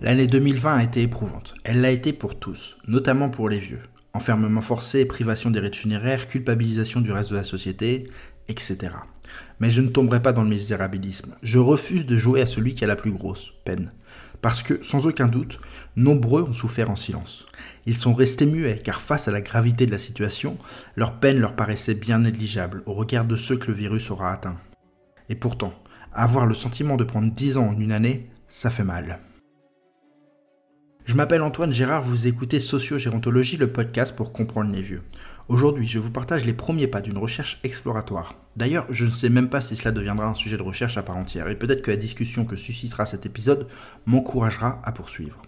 L'année 2020 a été éprouvante. Elle l'a été pour tous, notamment pour les vieux. Enfermement forcé, privation des rites funéraires, culpabilisation du reste de la société, etc. Mais je ne tomberai pas dans le misérabilisme. Je refuse de jouer à celui qui a la plus grosse peine. Parce que, sans aucun doute, nombreux ont souffert en silence. Ils sont restés muets car face à la gravité de la situation, leur peine leur paraissait bien négligeable au regard de ceux que le virus aura atteint. Et pourtant, avoir le sentiment de prendre 10 ans en une année, ça fait mal. Je m'appelle Antoine Gérard, vous écoutez Sociogérontologie, le podcast pour comprendre les vieux. Aujourd'hui, je vous partage les premiers pas d'une recherche exploratoire. D'ailleurs, je ne sais même pas si cela deviendra un sujet de recherche à part entière, et peut-être que la discussion que suscitera cet épisode m'encouragera à poursuivre.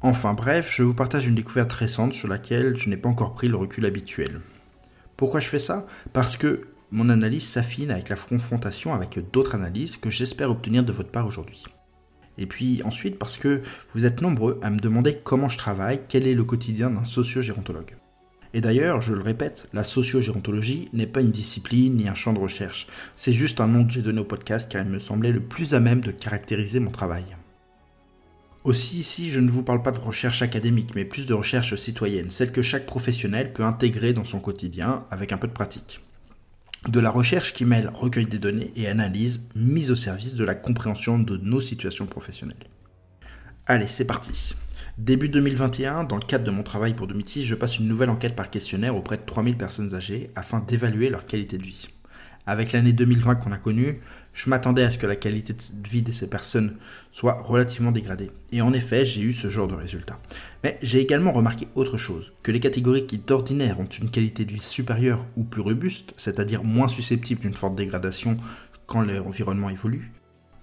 Enfin bref, je vous partage une découverte récente sur laquelle je n'ai pas encore pris le recul habituel. Pourquoi je fais ça? Parce que mon analyse s'affine avec la confrontation avec d'autres analyses que j'espère obtenir de votre part aujourd'hui. Et puis ensuite parce que vous êtes nombreux à me demander comment je travaille, quel est le quotidien d'un sociogérontologue. Et d'ailleurs, je le répète, la sociogérontologie n'est pas une discipline ni un champ de recherche. C'est juste un nom que j'ai donné au podcast car il me semblait le plus à même de caractériser mon travail. Aussi ici, je ne vous parle pas de recherche académique, mais plus de recherche citoyenne, celle que chaque professionnel peut intégrer dans son quotidien avec un peu de pratique de la recherche qui mêle recueil des données et analyse mise au service de la compréhension de nos situations professionnelles. Allez, c'est parti. Début 2021, dans le cadre de mon travail pour Domitis, je passe une nouvelle enquête par questionnaire auprès de 3000 personnes âgées afin d'évaluer leur qualité de vie. Avec l'année 2020 qu'on a connue, je m'attendais à ce que la qualité de vie de ces personnes soit relativement dégradée. Et en effet, j'ai eu ce genre de résultat. Mais j'ai également remarqué autre chose, que les catégories qui d'ordinaire ont une qualité de vie supérieure ou plus robuste, c'est-à-dire moins susceptibles d'une forte dégradation quand l'environnement évolue,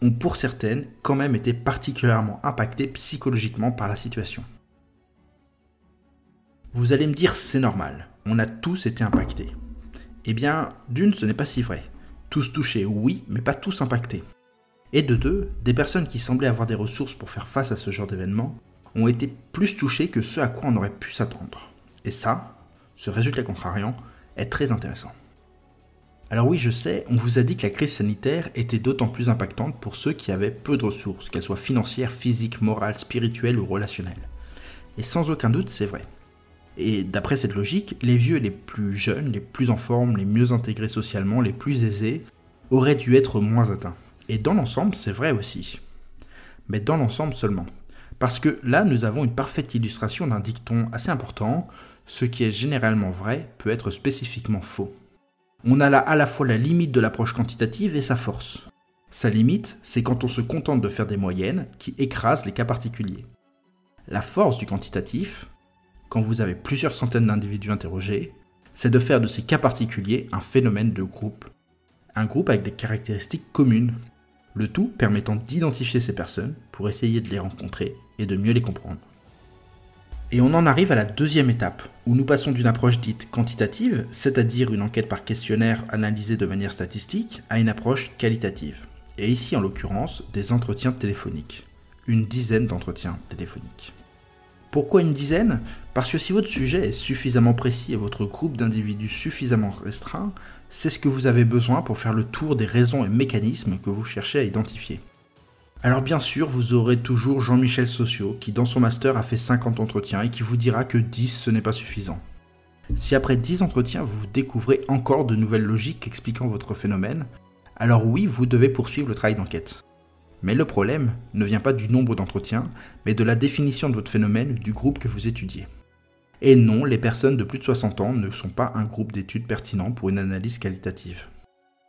ont pour certaines quand même été particulièrement impactées psychologiquement par la situation. Vous allez me dire c'est normal, on a tous été impactés. Eh bien, d'une, ce n'est pas si vrai. Tous touchés, oui, mais pas tous impactés. Et de deux, des personnes qui semblaient avoir des ressources pour faire face à ce genre d'événement ont été plus touchées que ce à quoi on aurait pu s'attendre. Et ça, ce résultat contrariant, est très intéressant. Alors oui, je sais, on vous a dit que la crise sanitaire était d'autant plus impactante pour ceux qui avaient peu de ressources, qu'elles soient financières, physiques, morales, spirituelles ou relationnelles. Et sans aucun doute, c'est vrai. Et d'après cette logique, les vieux les plus jeunes, les plus en forme, les mieux intégrés socialement, les plus aisés, auraient dû être moins atteints. Et dans l'ensemble, c'est vrai aussi. Mais dans l'ensemble seulement. Parce que là, nous avons une parfaite illustration d'un dicton assez important, ce qui est généralement vrai peut être spécifiquement faux. On a là à la fois la limite de l'approche quantitative et sa force. Sa limite, c'est quand on se contente de faire des moyennes qui écrasent les cas particuliers. La force du quantitatif, quand vous avez plusieurs centaines d'individus interrogés, c'est de faire de ces cas particuliers un phénomène de groupe. Un groupe avec des caractéristiques communes. Le tout permettant d'identifier ces personnes pour essayer de les rencontrer et de mieux les comprendre. Et on en arrive à la deuxième étape, où nous passons d'une approche dite quantitative, c'est-à-dire une enquête par questionnaire analysée de manière statistique, à une approche qualitative. Et ici en l'occurrence, des entretiens téléphoniques. Une dizaine d'entretiens téléphoniques. Pourquoi une dizaine? Parce que si votre sujet est suffisamment précis et votre groupe d'individus suffisamment restreint, c'est ce que vous avez besoin pour faire le tour des raisons et mécanismes que vous cherchez à identifier. Alors bien sûr, vous aurez toujours Jean-Michel Socio qui dans son master a fait 50 entretiens et qui vous dira que 10 ce n'est pas suffisant. Si après 10 entretiens vous découvrez encore de nouvelles logiques expliquant votre phénomène, alors oui, vous devez poursuivre le travail d'enquête. Mais le problème ne vient pas du nombre d'entretiens, mais de la définition de votre phénomène du groupe que vous étudiez. Et non, les personnes de plus de 60 ans ne sont pas un groupe d'études pertinent pour une analyse qualitative.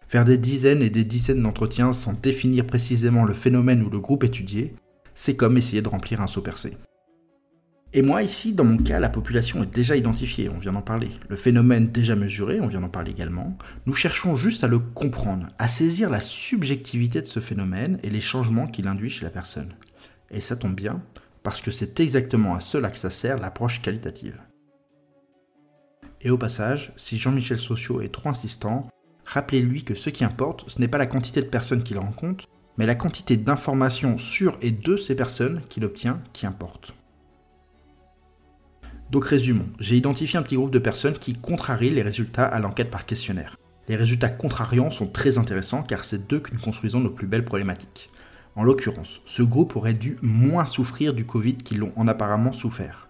Faire des dizaines et des dizaines d'entretiens sans définir précisément le phénomène ou le groupe étudié, c'est comme essayer de remplir un seau percé. Et moi, ici, dans mon cas, la population est déjà identifiée, on vient d'en parler. Le phénomène déjà mesuré, on vient d'en parler également. Nous cherchons juste à le comprendre, à saisir la subjectivité de ce phénomène et les changements qu'il induit chez la personne. Et ça tombe bien, parce que c'est exactement à cela que ça sert l'approche qualitative. Et au passage, si Jean-Michel Socio est trop insistant, rappelez-lui que ce qui importe, ce n'est pas la quantité de personnes qu'il rencontre, mais la quantité d'informations sur et de ces personnes qu'il obtient qui importe. Donc résumons, j'ai identifié un petit groupe de personnes qui contrarient les résultats à l'enquête par questionnaire. Les résultats contrariants sont très intéressants car c'est d'eux que nous construisons nos plus belles problématiques. En l'occurrence, ce groupe aurait dû moins souffrir du Covid qu'ils l'ont en apparemment souffert.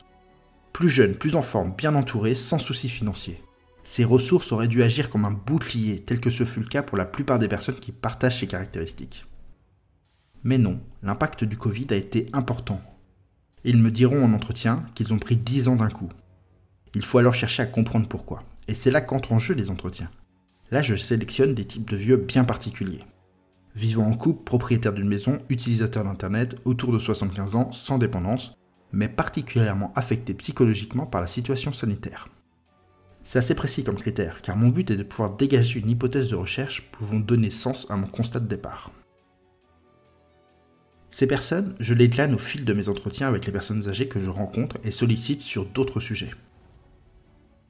Plus jeune, plus en forme, bien entouré, sans soucis financiers. Ces ressources auraient dû agir comme un bouclier, tel que ce fut le cas pour la plupart des personnes qui partagent ces caractéristiques. Mais non, l'impact du Covid a été important. Ils me diront en entretien qu'ils ont pris 10 ans d'un coup. Il faut alors chercher à comprendre pourquoi. Et c'est là qu'entrent en jeu les entretiens. Là, je sélectionne des types de vieux bien particuliers. Vivant en couple, propriétaire d'une maison, utilisateur d'Internet, autour de 75 ans, sans dépendance, mais particulièrement affecté psychologiquement par la situation sanitaire. C'est assez précis comme critère, car mon but est de pouvoir dégager une hypothèse de recherche pouvant donner sens à mon constat de départ. Ces personnes, je les glane au fil de mes entretiens avec les personnes âgées que je rencontre et sollicite sur d'autres sujets.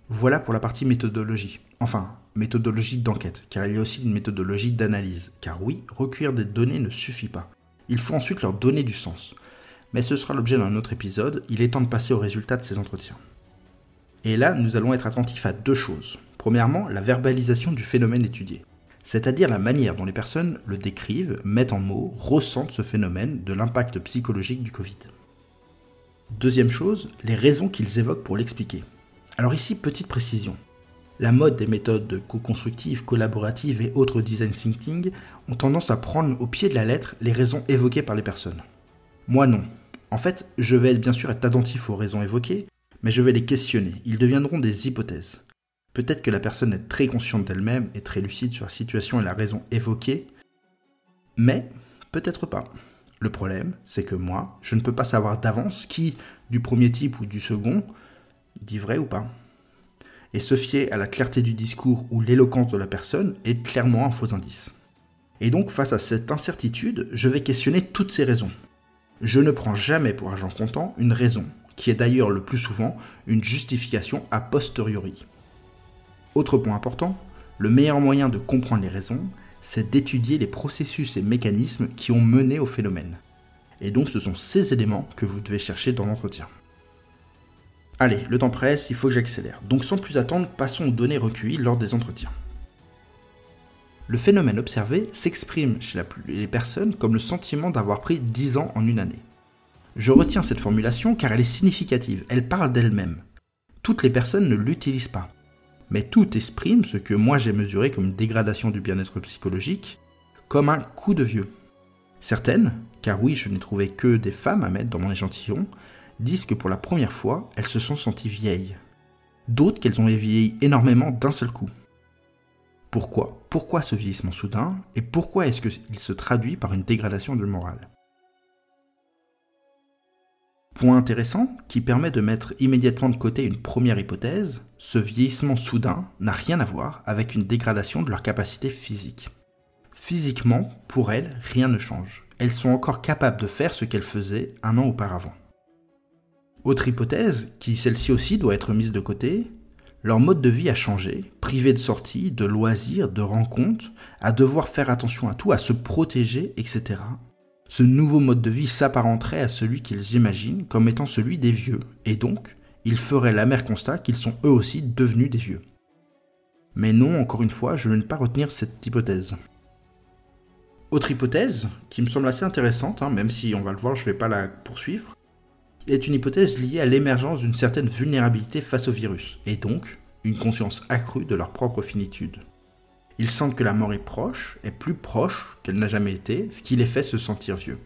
Voilà pour la partie méthodologie. Enfin, méthodologie d'enquête, car il y a aussi une méthodologie d'analyse. Car oui, recueillir des données ne suffit pas. Il faut ensuite leur donner du sens. Mais ce sera l'objet d'un autre épisode, il est temps de passer aux résultats de ces entretiens. Et là, nous allons être attentifs à deux choses. Premièrement, la verbalisation du phénomène étudié, c'est-à-dire la manière dont les personnes le décrivent, mettent en mots, ressentent ce phénomène de l'impact psychologique du Covid. Deuxième chose, les raisons qu'ils évoquent pour l'expliquer. Alors ici, petite précision. La mode des méthodes co-constructives, collaboratives et autres design thinking ont tendance à prendre au pied de la lettre les raisons évoquées par les personnes. Moi non. En fait, je vais bien sûr être attentif aux raisons évoquées, mais je vais les questionner. Ils deviendront des hypothèses. Peut-être que la personne est très consciente d'elle-même et très lucide sur la situation et la raison évoquée, mais peut-être pas. Le problème, c'est que moi, je ne peux pas savoir d'avance qui, du premier type ou du second, dit vrai ou pas. Et se fier à la clarté du discours ou l'éloquence de la personne est clairement un faux indice. Et donc, face à cette incertitude, je vais questionner toutes ces raisons. Je ne prends jamais pour argent comptant une raison, qui est d'ailleurs le plus souvent une justification a posteriori. Autre point important, le meilleur moyen de comprendre les raisons, c'est d'étudier les processus et mécanismes qui ont mené au phénomène. Et donc ce sont ces éléments que vous devez chercher dans l'entretien. Allez, le temps presse, il faut que j'accélère. Donc sans plus attendre, passons aux données recueillies lors des entretiens. Le phénomène observé s'exprime chez les personnes comme le sentiment d'avoir pris 10 ans en une année. Je retiens cette formulation car elle est significative, elle parle d'elle-même. Toutes les personnes ne l'utilisent pas. Mais tout exprime ce que moi j'ai mesuré comme une dégradation du bien-être psychologique, comme un coup de vieux. Certaines, car oui, je n'ai trouvé que des femmes à mettre dans mon échantillon, disent que pour la première fois, elles se sont senties vieilles. D'autres qu'elles ont vieilli énormément d'un seul coup. Pourquoi? Pourquoi ce vieillissement soudain? Et pourquoi est-ce qu'il se traduit par une dégradation de morale Point intéressant qui permet de mettre immédiatement de côté une première hypothèse, ce vieillissement soudain n'a rien à voir avec une dégradation de leur capacité physique. Physiquement, pour elles, rien ne change. Elles sont encore capables de faire ce qu'elles faisaient un an auparavant. Autre hypothèse, qui celle-ci aussi doit être mise de côté, leur mode de vie a changé, privé de sorties, de loisirs, de rencontres, à devoir faire attention à tout, à se protéger, etc. Ce nouveau mode de vie s'apparenterait à celui qu'ils imaginent comme étant celui des vieux, et donc, ils feraient l'amer constat qu'ils sont eux aussi devenus des vieux. Mais non, encore une fois, je ne vais pas retenir cette hypothèse. Autre hypothèse, qui me semble assez intéressante, hein, même si on va le voir, je ne vais pas la poursuivre, est une hypothèse liée à l'émergence d'une certaine vulnérabilité face au virus, et donc une conscience accrue de leur propre finitude. Ils sentent que la mort est proche, est plus proche qu'elle n'a jamais été, ce qui les fait se sentir vieux.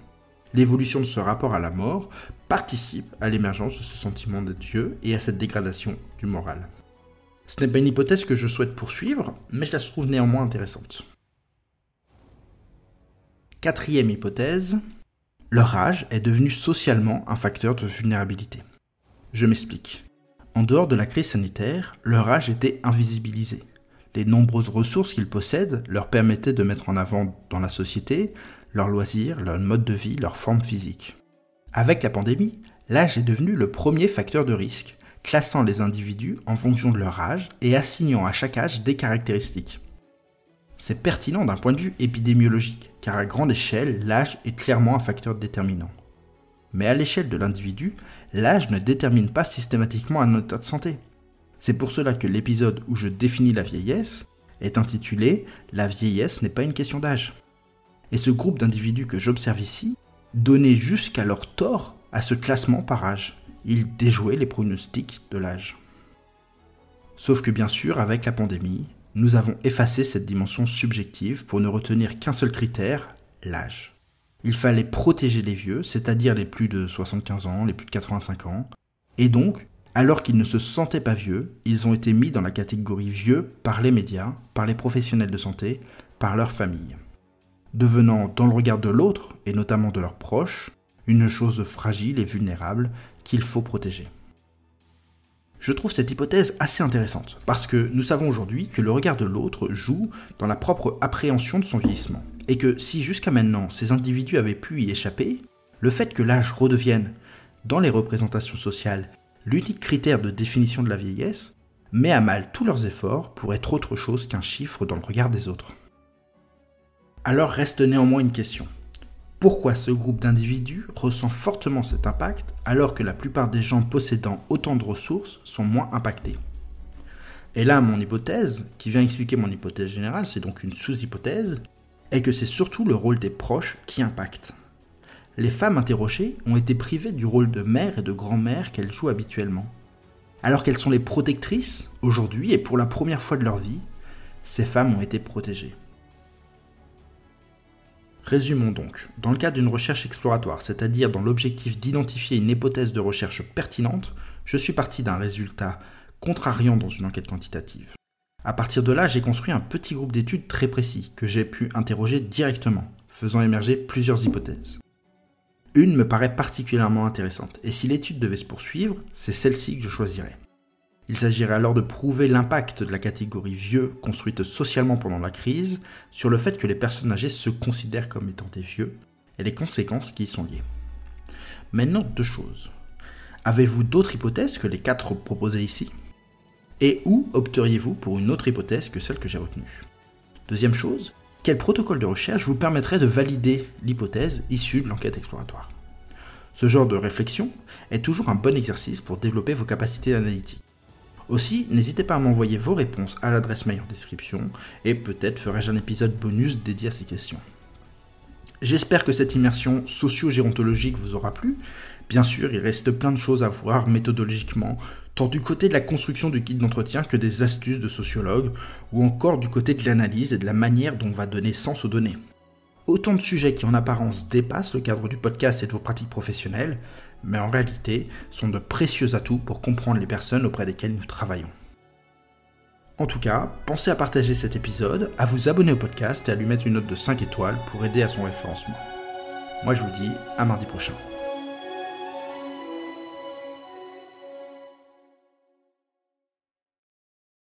L'évolution de ce rapport à la mort participe à l'émergence de ce sentiment d'être vieux et à cette dégradation du moral. Ce n'est pas une hypothèse que je souhaite poursuivre, mais je la trouve néanmoins intéressante. Quatrième hypothèse, leur âge est devenu socialement un facteur de vulnérabilité. Je m'explique. En dehors de la crise sanitaire, leur âge était invisibilisé. Les nombreuses ressources qu'ils possèdent leur permettaient de mettre en avant dans la société leurs loisirs, leur mode de vie, leur forme physique. Avec la pandémie, l'âge est devenu le premier facteur de risque, classant les individus en fonction de leur âge et assignant à chaque âge des caractéristiques. C'est pertinent d'un point de vue épidémiologique, car à grande échelle, l'âge est clairement un facteur déterminant. Mais à l'échelle de l'individu, l'âge ne détermine pas systématiquement un état de santé. C'est pour cela que l'épisode où je définis la vieillesse est intitulé La vieillesse n'est pas une question d'âge. Et ce groupe d'individus que j'observe ici donnait jusqu'à leur tort à ce classement par âge. Ils déjouaient les pronostics de l'âge. Sauf que bien sûr, avec la pandémie, nous avons effacé cette dimension subjective pour ne retenir qu'un seul critère, l'âge. Il fallait protéger les vieux, c'est-à-dire les plus de 75 ans, les plus de 85 ans, et donc, alors qu'ils ne se sentaient pas vieux, ils ont été mis dans la catégorie vieux par les médias, par les professionnels de santé, par leur famille, devenant dans le regard de l'autre, et notamment de leurs proches, une chose fragile et vulnérable qu'il faut protéger. Je trouve cette hypothèse assez intéressante, parce que nous savons aujourd'hui que le regard de l'autre joue dans la propre appréhension de son vieillissement, et que si jusqu'à maintenant ces individus avaient pu y échapper, le fait que l'âge redevienne, dans les représentations sociales, l'unique critère de définition de la vieillesse, met à mal tous leurs efforts pour être autre chose qu'un chiffre dans le regard des autres. Alors reste néanmoins une question pourquoi ce groupe d'individus ressent fortement cet impact alors que la plupart des gens possédant autant de ressources sont moins impactés? Et là, mon hypothèse, qui vient expliquer mon hypothèse générale, c'est donc une sous-hypothèse, est que c'est surtout le rôle des proches qui impacte. Les femmes interrogées ont été privées du rôle de mère et de grand-mère qu'elles jouent habituellement. Alors qu'elles sont les protectrices, aujourd'hui et pour la première fois de leur vie, ces femmes ont été protégées. Résumons donc. Dans le cadre d'une recherche exploratoire, c'est-à-dire dans l'objectif d'identifier une hypothèse de recherche pertinente, je suis parti d'un résultat contrariant dans une enquête quantitative. À partir de là, j'ai construit un petit groupe d'études très précis que j'ai pu interroger directement, faisant émerger plusieurs hypothèses. Une me paraît particulièrement intéressante, et si l'étude devait se poursuivre, c'est celle-ci que je choisirais. Il s'agirait alors de prouver l'impact de la catégorie vieux construite socialement pendant la crise sur le fait que les personnes âgées se considèrent comme étant des vieux et les conséquences qui y sont liées. Maintenant, deux choses. Avez-vous d'autres hypothèses que les quatre proposées ici? Et où opteriez-vous pour une autre hypothèse que celle que j'ai retenue? Deuxième chose, quel protocole de recherche vous permettrait de valider l'hypothèse issue de l'enquête exploratoire? Ce genre de réflexion est toujours un bon exercice pour développer vos capacités analytiques. Aussi, n'hésitez pas à m'envoyer vos réponses à l'adresse mail en description, et peut-être ferai-je un épisode bonus dédié à ces questions. J'espère que cette immersion socio-gérontologique vous aura plu. Bien sûr, il reste plein de choses à voir méthodologiquement, tant du côté de la construction du guide d'entretien que des astuces de sociologue, ou encore du côté de l'analyse et de la manière dont on va donner sens aux données. Autant de sujets qui en apparence dépassent le cadre du podcast et de vos pratiques professionnelles, mais en réalité sont de précieux atouts pour comprendre les personnes auprès desquelles nous travaillons. En tout cas, pensez à partager cet épisode, à vous abonner au podcast et à lui mettre une note de 5 étoiles pour aider à son référencement. Moi je vous dis à mardi prochain.